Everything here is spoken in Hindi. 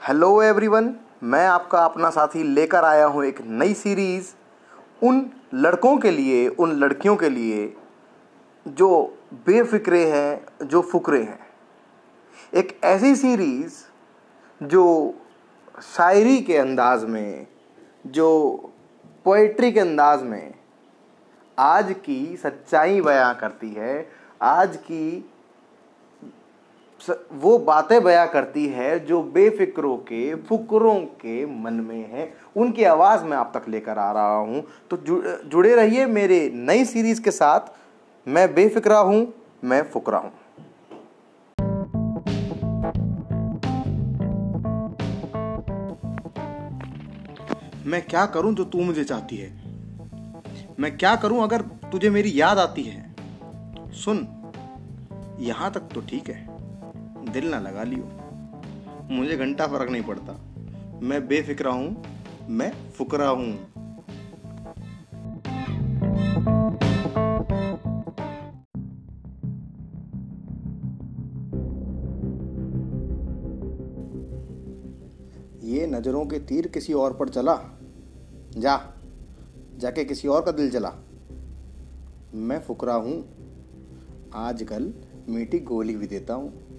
हेलो एवरीवन, मैं आपका अपना साथी लेकर आया हूँ एक नई सीरीज़ उन लड़कों के लिए, उन लड़कियों के लिए जो बेफिक्रे हैं, जो फुकरे हैं। एक ऐसी सीरीज़ जो शायरी के अंदाज में, जो पोइट्री के अंदाज में आज की सच्चाई बयां करती है, आज की वो बातें बया करती है जो बेफिक्रों के, फुकरों के मन में है। उनकी आवाज़ मैं आप तक लेकर आ रहा हूँ। तो जुड़े रहिए मेरे नई सीरीज़ के साथ। मैं बेफिक्रा हूँ, मैं फुकरा हूँ। मैं क्या करूँ जो तू मुझे चाहती है? मैं क्या करूँ अगर तुझे मेरी याद आती है? सुन, यहाँ तक तो ठीक है। दिल ना लगा लियो। मुझे घंटा फ़र्क नहीं पड़ता। मैं बेफिक्रा हूँ, मैं फुकरा हूँ। ये नज़रों के तीर किसी और पर चला। जा, जाके किसी और का दिल चला मैं फुकरा हूँ। आजकल मीठी गोली भी देता हूँ।